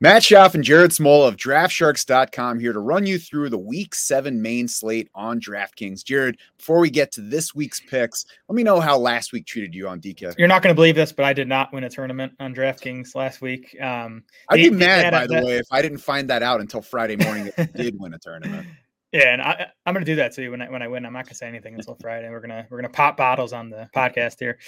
Matt Schauf and Jared Smola of DraftSharks.com here to run you through the Week 7 main slate on DraftKings. Jared, before we get to this week's picks, let me know how last week treated you on DK. You're not going to believe this, but I did not win a tournament on DraftKings last week. Um, I'd be mad, by the that, way, if I didn't find that out until Friday morning that you did win a tournament. Yeah, and I, I'm going to do that too when I when I win. I'm not going to say anything until Friday. We're gonna we're gonna pop bottles on the podcast here.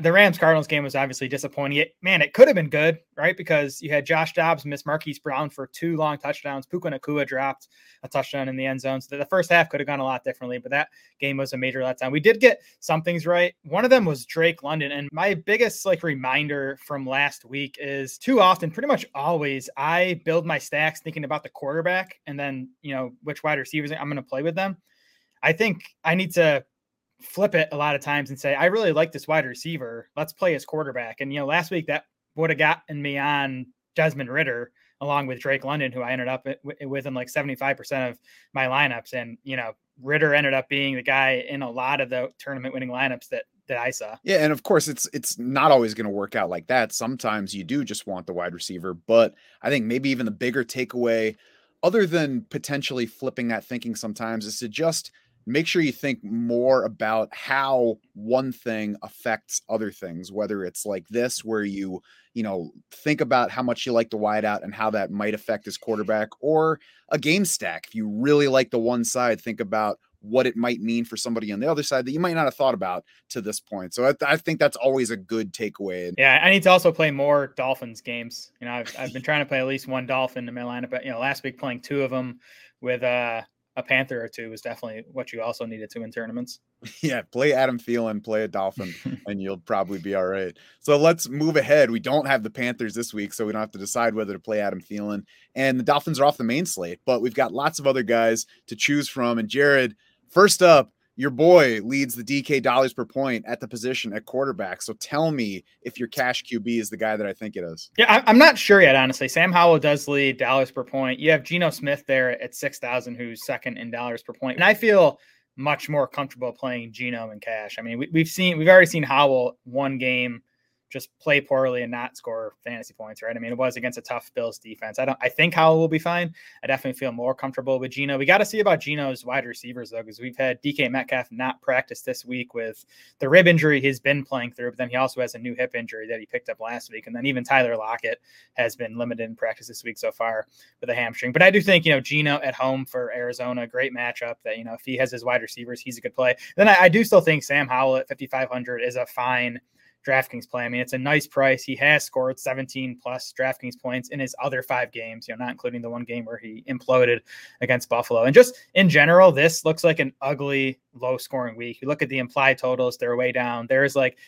The Rams Cardinals game was obviously disappointing. It, man, it could have been good, right? Because you had Josh Dobbs miss Marquise Brown for two long touchdowns. Puka Nacua dropped a touchdown in the end zone. So the first half could have gone a lot differently, but that game was a major letdown. We did get some things right. One of them was Drake London, and my biggest like reminder from last week is too often, pretty much always, I build my stacks thinking about the quarterback and then you know which wide receivers I'm going to play with them. I think I need to flip it a lot of times and say, I really like this wide receiver. Let's play his quarterback. And, you know, last week that would have gotten me on Desmond Ridder along with Drake London, who I ended up with in like 75% of my lineups. And, you know, Ridder ended up being the guy in a lot of the tournament winning lineups that that I saw. Yeah, and of course it's it's not always going to work out like that. Sometimes you do just want the wide receiver, but I think maybe even the bigger takeaway other than potentially flipping that thinking sometimes is to just make sure you think more about how one thing affects other things whether it's like this where you you know think about how much you like the wideout and how that might affect his quarterback or a game stack. If you really like the one side think about what it might mean for somebody on the other side that you might not have thought about to this point. So I, I, think that's always a good takeaway. Yeah, I need to also play more Dolphins games. You know, I've, I've been trying to play at least one Dolphin in my lineup, but you know, last week playing two of them with uh, a Panther or two was definitely what you also needed to in tournaments. Yeah, play Adam Thielen, play a Dolphin, and you'll probably be all right. So let's move ahead. We don't have the Panthers this week, so we don't have to decide whether to play Adam Thielen. And the Dolphins are off the main slate, but we've got lots of other guys to choose from. And Jared, First up, your boy leads the DK dollars per point at the position at quarterback. So tell me if your cash QB is the guy that I think it is. Yeah, I'm not sure yet, honestly. Sam Howell does lead dollars per point. You have Geno Smith there at 6,000, who's second in dollars per point. And I feel much more comfortable playing Geno and cash. I mean, we, have seen, we've already seen Howell one game just play poorly and not score fantasy points, right? I mean, it was against a tough Bills defense. I don't. I think Howell will be fine. I definitely feel more comfortable with Geno. We got to see about Geno's wide receivers though, because we've had DK Metcalf not practice this week with the rib injury he's been playing through, but then he also has a new hip injury that he picked up last week, and then even Tyler Lockett has been limited in practice this week so far with a hamstring. But I do think you know Geno at home for Arizona, great matchup. That you know if he has his wide receivers, he's a good play. Then I, I do still think Sam Howell at 5500 is a fine DraftKings play. I mean, it's a nice price. He has scored 17 plus DraftKings points in his other five games, you know, not including the one game where he imploded against Buffalo. And just in general, this looks like an ugly, low scoring week. You look at the implied totals, they're way down. There's like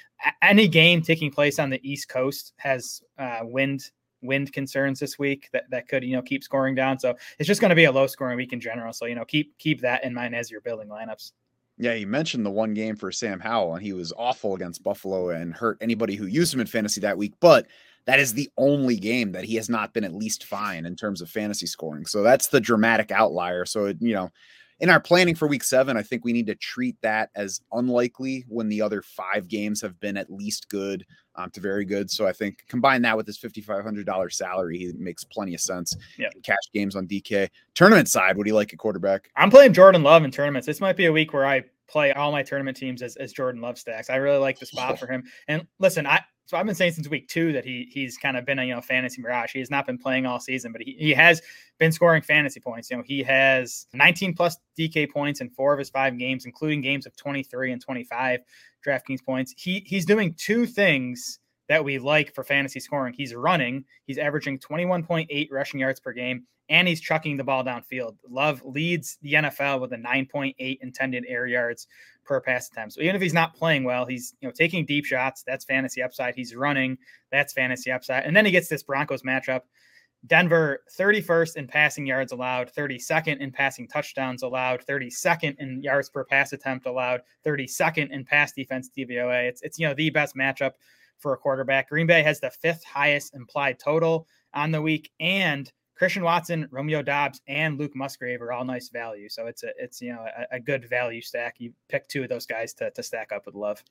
any game taking place on the East Coast has uh, wind wind concerns this week that, that could you know keep scoring down so it's just going to be a low scoring week in general so you know keep keep that in mind as you're building lineups yeah, you mentioned the one game for Sam Howell, and he was awful against Buffalo and hurt anybody who used him in fantasy that week. But that is the only game that he has not been at least fine in terms of fantasy scoring. So that's the dramatic outlier. So, it, you know, in our planning for week seven, I think we need to treat that as unlikely when the other five games have been at least good um, to very good. So I think combine that with his $5,500 salary, he makes plenty of sense. Yeah. Cash games on DK. Tournament side, what do you like at quarterback? I'm playing Jordan Love in tournaments. This might be a week where I play all my tournament teams as, as Jordan Love stacks. I really like the spot for him. And listen, I so I've been saying since week two that he he's kind of been a you know fantasy mirage. He has not been playing all season, but he, he has been scoring fantasy points. You know, he has 19 plus DK points in four of his five games, including games of 23 and 25 DraftKings points. He he's doing two things that we like for fantasy scoring. He's running, he's averaging 21.8 rushing yards per game, and he's chucking the ball downfield. Love leads the NFL with a 9.8 intended air yards per pass attempt. So even if he's not playing well, he's you know taking deep shots. That's fantasy upside. He's running. That's fantasy upside. And then he gets this Broncos matchup. Denver 31st in passing yards allowed, 32nd in passing touchdowns allowed, 32nd in yards per pass attempt allowed, 32nd in pass defense DVOA. It's it's you know the best matchup for a quarterback. Green Bay has the fifth highest implied total on the week, and Christian Watson, Romeo Doubs, and Luke Musgrave are all nice value. So it's a it's you know a, a good value stack. You pick two of those guys to, to stack up with love.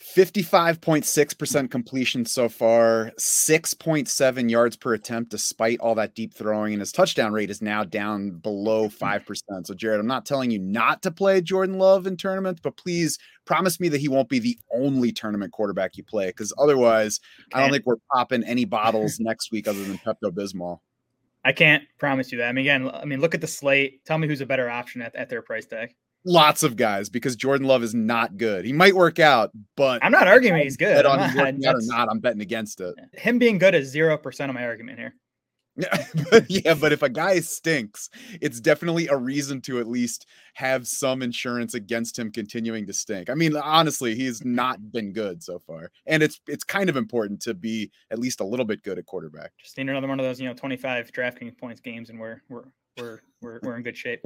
55.6% completion so far, 6.7 yards per attempt, despite all that deep throwing. And his touchdown rate is now down below 5%. So, Jared, I'm not telling you not to play Jordan Love in tournaments, but please promise me that he won't be the only tournament quarterback you play. Because otherwise, okay. I don't think we're popping any bottles next week other than Pepto Bismol. I can't promise you that. I mean, again, I mean, look at the slate. Tell me who's a better option at, at their price tag lots of guys because Jordan Love is not good. He might work out, but I'm not arguing he's good. On not, working out or not, I'm betting against it. Him being good is zero percent of my argument here. yeah, but if a guy stinks, it's definitely a reason to at least have some insurance against him continuing to stink. I mean, honestly, he's not been good so far, and it's it's kind of important to be at least a little bit good at quarterback. Just need another one of those, you know, 25 DraftKings points games, and we're we're we're we're, we're in good shape.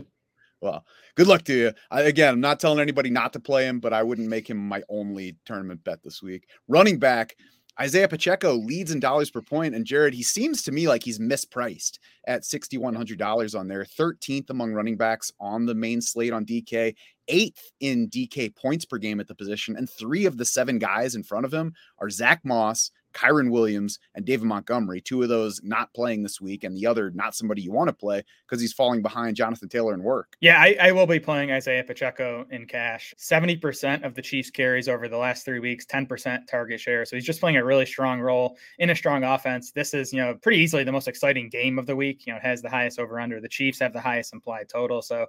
Well, good luck to you. I, again, I'm not telling anybody not to play him, but I wouldn't make him my only tournament bet this week. Running back, Isaiah Pacheco leads in dollars per point, and Jared, he seems to me like he's mispriced at $6,100 on there, 13th among running backs on the main slate on DK, eighth in DK points per game at the position, and three of the seven guys in front of him are Zach Moss, Kyren Williams and David Montgomery, two of those not playing this week, and the other not somebody you want to play because he's falling behind Jonathan Taylor in work. Yeah, I, I, will be playing Isaiah Pacheco in cash. 70% of the Chiefs carries over the last three weeks, 10% target share. So he's just playing a really strong role in a strong offense. This is, you know, pretty easily the most exciting game of the week. You know, it has the highest over under. The Chiefs have the highest implied total. So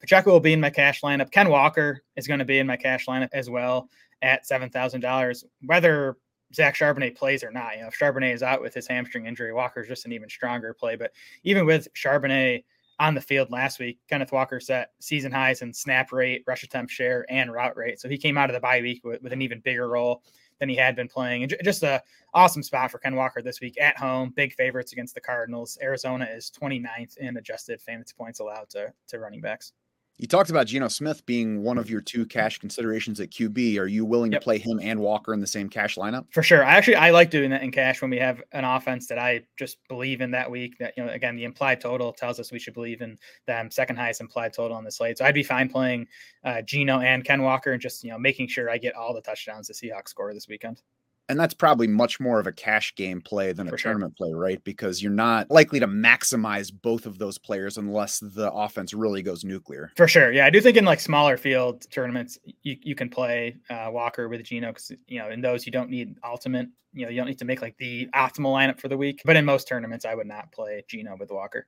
Pacheco will be in my cash lineup. Ken Walker is going to be in my cash lineup as well at $7,000. Whether Zach Charbonnet plays or not. You know, if Charbonnet is out with his hamstring injury, Walker's just an even stronger play. But even with Charbonnet on the field last week, Kenneth Walker set season highs in snap rate, rush attempt share, and route rate. So he came out of the bye week with, with an even bigger role than he had been playing. And just a awesome spot for Ken Walker this week at home. Big favorites against the Cardinals. Arizona is 29th in adjusted fantasy points allowed to, to running backs. You talked about Geno Smith being one of your two cash considerations at QB. Are you willing yep. to play him and Walker in the same cash lineup? For sure. I actually I like doing that in cash when we have an offense that I just believe in that week. That you know, again, the implied total tells us we should believe in them. Second highest implied total on the slate. So I'd be fine playing uh, Geno and Ken Walker and just you know making sure I get all the touchdowns the Seahawks score this weekend and that's probably much more of a cash game play than a For tournament sure. play, right? Because you're not likely to maximize both of those players unless the offense really goes nuclear. For sure, yeah, I do think in like smaller field tournaments, you, you can play uh, Walker with Geno because you know in those you don't need ultimate, you know, you don't need to make like the optimal lineup for the week. But in most tournaments, I would not play Geno with Walker.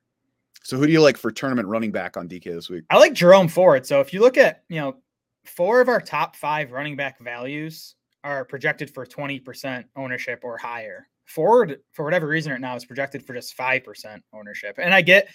So who do you like for tournament running back on DK this week? I like Jerome Ford. So if you look at you know four of our top five running back values are projected for 20% ownership or higher. Ford, for whatever reason, right now is projected for just 5% ownership. And I get,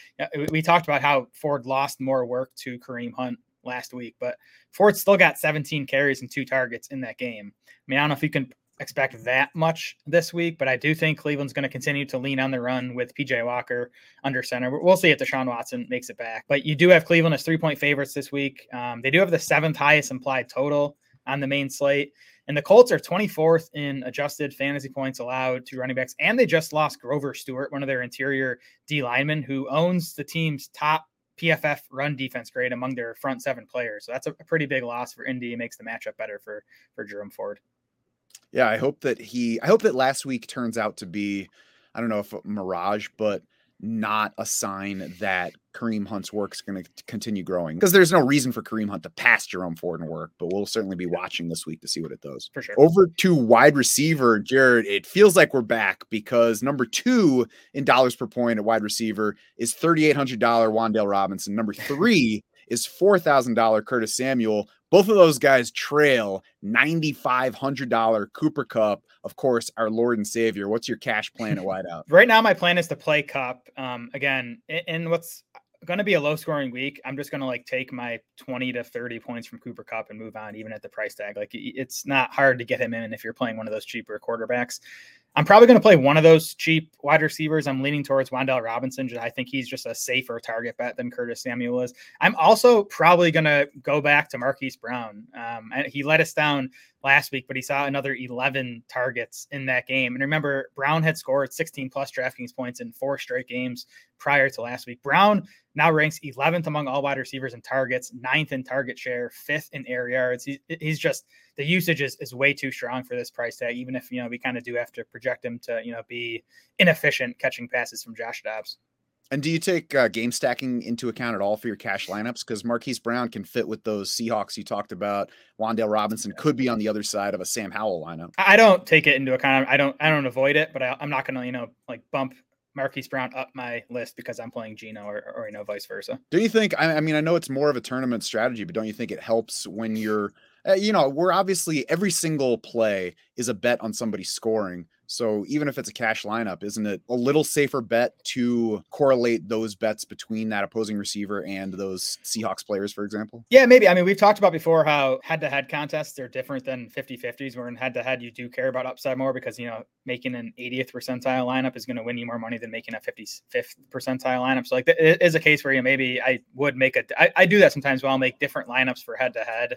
we talked about how Ford lost more work to Kareem Hunt last week, but Ford still got 17 carries and two targets in that game. I mean, I don't know if you can expect that much this week, but I do think Cleveland's going to continue to lean on the run with PJ Walker under center. We'll see if Deshaun Watson makes it back. But you do have Cleveland as three point favorites this week. Um, they do have the seventh highest implied total on the main slate. And the Colts are 24th in adjusted fantasy points allowed to running backs. And they just lost Grover Stewart, one of their interior D linemen, who owns the team's top PFF run defense grade among their front seven players. So that's a, pretty big loss for Indy. It makes the matchup better for for Jerome Ford. Yeah, I hope that he I hope that last week turns out to be I don't know if a mirage, but not a sign that Kareem Hunt's work is going to continue growing because there's no reason for Kareem Hunt to pass Jerome Ford and work, but we'll certainly be watching this week to see what it does. For sure. Over to wide receiver, Jared. It feels like we're back because number two in dollars per point at wide receiver is $3,800 Wan'Dale Robinson. Number three is $4,000 Curtis Samuel. Both of those guys trail $9,500 Cooper Kupp, Of course, our Lord and Savior. What's your cash plan at wideout? right now, my plan is to play Kupp Um, again, and what's going to be a low scoring week. I'm just going to like take my 20 to 30 points from Cooper Kupp and move on, even at the price tag. Like it's not hard to get him in if you're playing one of those cheaper quarterbacks. I'm probably going to play one of those cheap wide receivers. I'm leaning towards Wan'Dale Robinson. I think he's just a safer target bet than Curtis Samuel is. I'm also probably going to go back to Marquise Brown. Um, he let us down last week, but he saw another 11 targets in that game. And remember, Brown had scored 16 plus DraftKings points in four straight games prior to last week. Brown now ranks 11th among all wide receivers in targets, ninth in target share, fifth in air yards. He, he's just the usage is, is way too strong for this price tag, even if, you know, we kind of do have to project him to, you know, be inefficient catching passes from Josh Dobbs. And do you take uh, game stacking into account at all for your cash lineups? Because Marquise Brown can fit with those Seahawks you talked about. Wan'Dale Robinson could be on the other side of a Sam Howell lineup. I don't take it into account. I don't. I don't avoid it, but I, am not going to, you know, like bump Marquise Brown up my list because I'm playing Geno or, or you know, vice versa. Do you think? I, I mean, I know it's more of a tournament strategy, but don't you think it helps when you're, uh, you know, we're obviously every single play is a bet on somebody scoring. So even if it's a cash lineup, isn't it a little safer bet to correlate those bets between that opposing receiver and those Seahawks players, for example? Yeah, maybe. I mean, we've talked about before how head to head contests they're different than 50 50s, where in head to head you do care about upside more because, you know, making an 80th percentile lineup is going to win you more money than making a 55th percentile lineup. So, like, it is a case where, you know, maybe I would make a, I, I do that sometimes where I'll make different lineups for head to head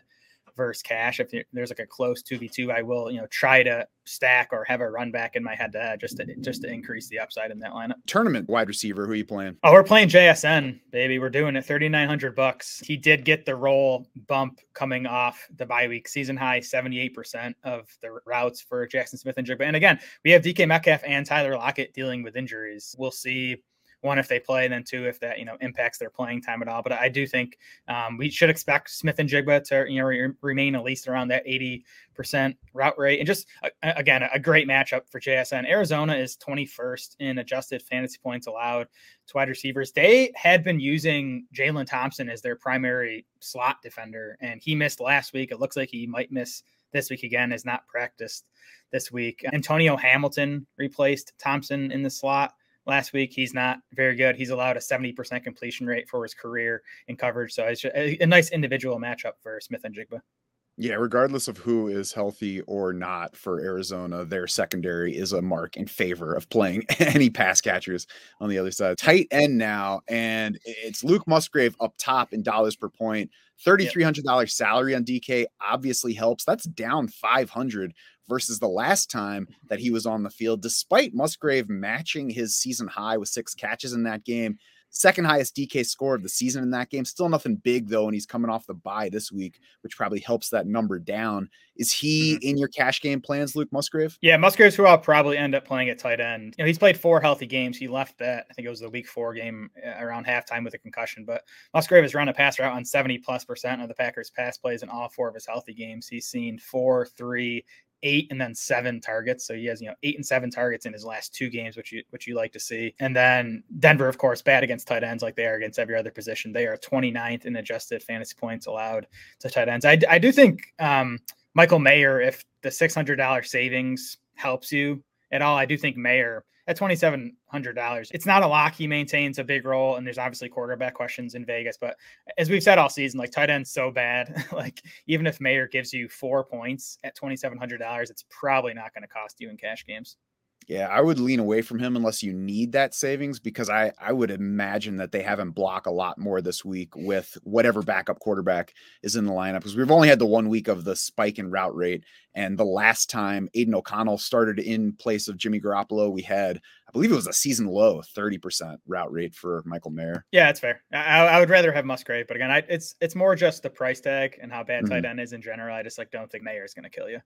versus cash. If there's like a close two v two, I will you know try to stack or have a run back in my head to head just to just to increase the upside in that lineup. Tournament wide receiver, who are you playing? Oh, we're playing JSN, baby. We're doing it thirty nine hundred bucks. He did get the roll bump coming off the bye week season high, seventy eight percent of the routes for Jackson Smith-Njigba. And again, we have DK Metcalf and Tyler Lockett dealing with injuries. We'll see one if they play, and then two if that you know impacts their playing time at all. But I do think um, we should expect Smith-Njigba to you know re- remain at least around that eighty percent route rate, and just uh, again a great matchup for JSN. Arizona is twenty first in adjusted fantasy points allowed to wide receivers. They had been using Jalen Thompson as their primary slot defender, and he missed last week. It looks like he might miss this week again. Is not practiced this week. Antonio Hamilton replaced Thompson in the slot last week. He's not very good. He's allowed a 70% completion rate for his career in coverage. So it's a, a nice individual matchup for Smith-Njigba. Yeah, regardless of who is healthy or not for Arizona, their secondary is a mark in favor of playing any pass catchers on the other side. Tight end now, and it's Luke Musgrave up top in dollars per point. $3,300 salary on DK obviously helps. That's down 500 versus the last time mm-hmm. that he was on the field, despite Musgrave matching his season high with six catches in that game. Second highest DK score of the season in that game. Still nothing big though, and he's coming off the bye this week, which probably helps that number down. Is he mm-hmm. in your cash game plans, Luke Musgrave? Yeah, Musgrave's who I'll probably end up playing at tight end. You know, he's played four healthy games. He left that, I think it was the week four game uh, around halftime with a concussion. But Musgrave has run a pass route on 70 plus percent of the Packers pass plays in all four of his healthy games. He's seen four, three, eight and then seven targets. So he has, you know, eight and seven targets in his last two games, which you which you like to see. And then Denver, of course, bad against tight ends like they are against every other position. They are 29th in adjusted fantasy points allowed to tight ends. I, I do think um, Michael Mayer, if the $600 savings helps you at all, I do think Mayer at $2,700. It's not a lock. He maintains a big role, and there's obviously quarterback questions in Vegas. But as we've said all season, like tight end's so bad. like even if Mayer gives you four points at $2,700, it's probably not going to cost you in cash games. Yeah, I would lean away from him unless you need that savings because I I would imagine that they have him block a lot more this week with whatever backup quarterback is in the lineup because we've only had the one week of the spike in route rate and the last time Aidan O'Connell started in place of Jimmy Garoppolo, we had I believe it was a season low 30% route rate for Michael Mayer. Yeah, that's fair. I, I would rather have Musgrave, but again, I, it's it's more just the price tag and how bad mm-hmm. tight end is in general. I just like don't think Mayer is going to kill you.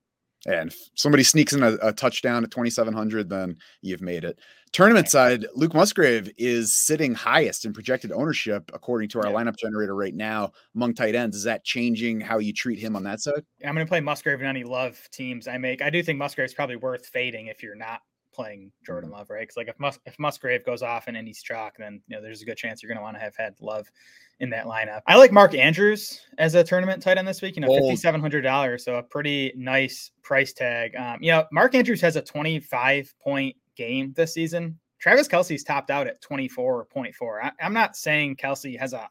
And if somebody sneaks in a, a touchdown at 2,700, then you've made it. Tournament side, Luke Musgrave is sitting highest in projected ownership according to our yeah. lineup generator right now among tight ends. Is that changing how you treat him on that side? I'm going to play Musgrave in any love teams I make. I do think Musgrave is probably worth fading if you're not playing Jordan mm-hmm. Love, right? Because like if Mus- if Musgrave goes off in any chalk, then you know there's a good chance you're going to want to have had Love in that lineup. I like Mark Andrews as a tournament tight end this week. You know, fifty seven hundred dollars, so a pretty nice price tag. Um, you know, Mark Andrews has a twenty five point game this season. Travis Kelce's topped out at twenty four point four. I'm not saying Kelce has a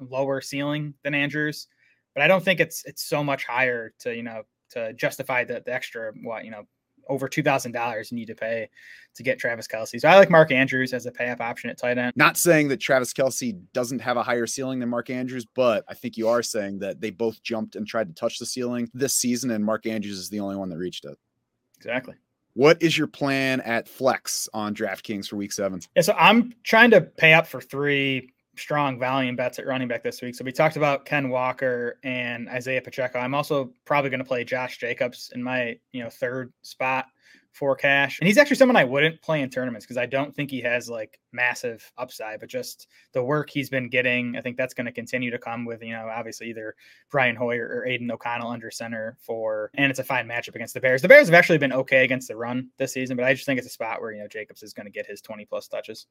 lower ceiling than Andrews, but I don't think it's it's so much higher to you know to justify the, the extra what you know over two thousand dollars you need to pay to get Travis Kelce. So I like Mark Andrews as a pay up option at tight end. Not saying that Travis Kelce doesn't have a higher ceiling than Mark Andrews, but I think you are saying that they both jumped and tried to touch the ceiling this season, and Mark Andrews is the only one that reached it. Exactly. What is your plan at flex on DraftKings for week seven? Yeah, so I'm trying to pay up for three strong volume bets at running back this week. So we talked about Ken Walker and Isaiah Pacheco. I'm also probably going to play Josh Jacobs in my you know third spot for cash. And he's actually someone I wouldn't play in tournaments because I don't think he has like massive upside, but just the work he's been getting, I think that's going to continue to come with, you know, obviously either Brian Hoyer or Aidan O'Connell under center for, and it's a fine matchup against the Bears. The Bears have actually been okay against the run this season, but I just think it's a spot where, you know, Jacobs is going to get his 20 plus touches.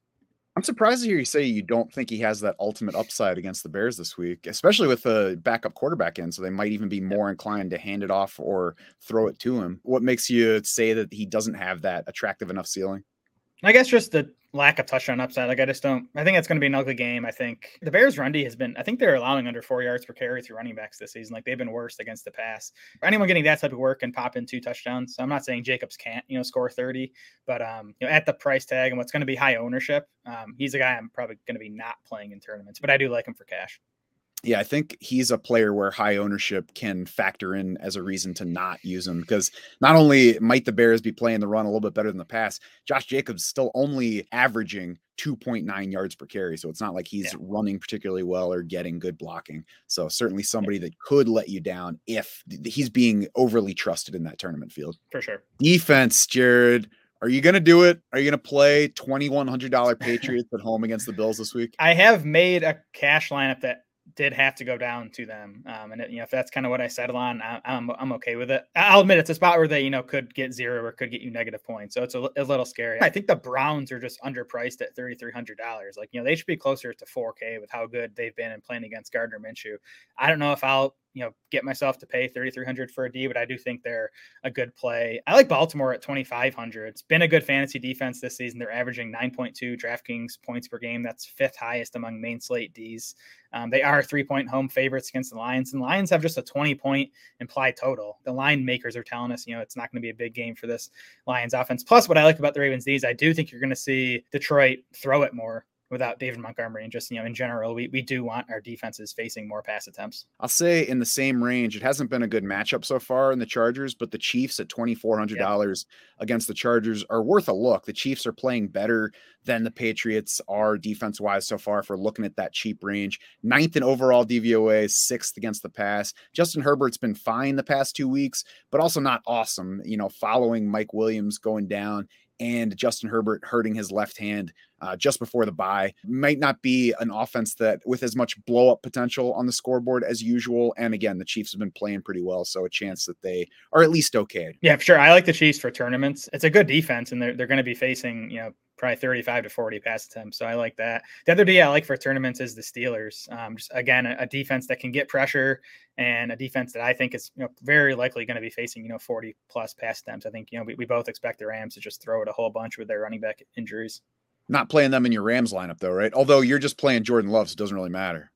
I'm surprised to hear you say you don't think he has that ultimate upside against the Bears this week, especially with the backup quarterback in. So they might even be more inclined to hand it off or throw it to him. What makes you say that he doesn't have that attractive enough ceiling? I guess just the lack of touchdown upside. Like I just don't. I think it's going to be an ugly game. I think the Bears' run D has been. I think they're allowing under four yards per carry through running backs this season. Like they've been worst against the pass. Anyone getting that type of work and pop in two touchdowns. So I'm not saying Jacobs can't, you know, score 30, but um, you know, at the price tag and what's going to be high ownership, um, he's a guy I'm probably going to be not playing in tournaments. But I do like him for cash yeah, I think he's a player where high ownership can factor in as a reason to not use him because not only might the Bears be playing the run a little bit better than the pass, Josh Jacobs still only averaging 2.9 yards per carry. So it's not like he's yeah. running particularly well or getting good blocking. So certainly somebody that could let you down if he's being overly trusted in that tournament field. For sure. Defense, Jared. Are you going to do it? Are you going to play $2,100 Patriots at home against the Bills this week? I have made a cash lineup that did have to go down to them. Um, and it, you know, if that's kind of what I settle on, I, am I'm, I'm okay with it. I'll admit it's a spot where they, you know, could get zero or could get you negative points. So it's a, a little scary. I think the Browns are just underpriced at $3,300. Like, you know, they should be closer to 4K with how good they've been and playing against Gardner Minshew. I don't know if I'll you know get myself to pay 3300 for a D, but I do think they're a good play. I like Baltimore at 2500. It's been a good fantasy defense this season. They're averaging 9.2 DraftKings points per game. That's fifth highest among main slate Ds. Um, they are three point home favorites against the Lions, and Lions have just a 20 point implied total. The line makers are telling us, you know, it's not going to be a big game for this Lions offense. Plus, what I like about the Ravens Ds, I do think you're going to see Detroit throw it more without David Montgomery. And just, you know, in general, we, we do want our defenses facing more pass attempts. I'll say in the same range, it hasn't been a good matchup so far in the Chargers, but the Chiefs at $2,400 yeah. against the Chargers are worth a look. The Chiefs are playing better than the Patriots are defense wise so far for looking at that cheap range. Ninth in overall DVOA, sixth against the pass. Justin Herbert's been fine the past two weeks, but also not awesome, you know, following Mike Williams going down and Justin Herbert hurting his left hand uh, just before the bye. Might not be an offense that with as much blow up potential on the scoreboard as usual. And again, the Chiefs have been playing pretty well, so a chance that they are at least okay. Yeah, sure. I like the Chiefs for tournaments. It's a good defense, and they're they're going to be facing you know probably 35 to 40 pass attempts. So I like that. The other day I like for tournaments is the Steelers. Um, just again, a, a, defense that can get pressure and a defense that I think is you know very likely going to be facing you know 40 plus pass attempts. I think you know we, we both expect the Rams to just throw it a whole bunch with their running back injuries. Not playing them in your Rams lineup though, right? Although you're just playing Jordan Love, so it doesn't really matter.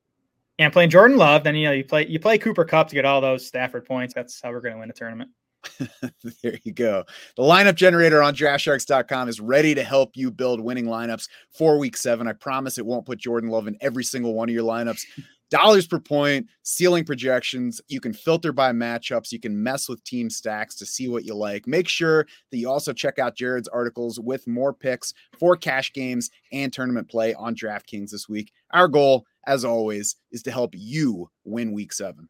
And playing Jordan Love, then you know you play you play Cooper Kupp to get all those Stafford points. That's how we're going to win a tournament. there you go. The lineup generator on draftsharks.com is ready to help you build winning lineups for week seven. I promise it won't put Jordan Love in every single one of your lineups. Dollars per point, ceiling projections. You can filter by matchups. You can mess with team stacks to see what you like. Make sure that you also check out Jared's articles with more picks for cash games and tournament play on DraftKings this week. Our goal, as always, is to help you win week seven.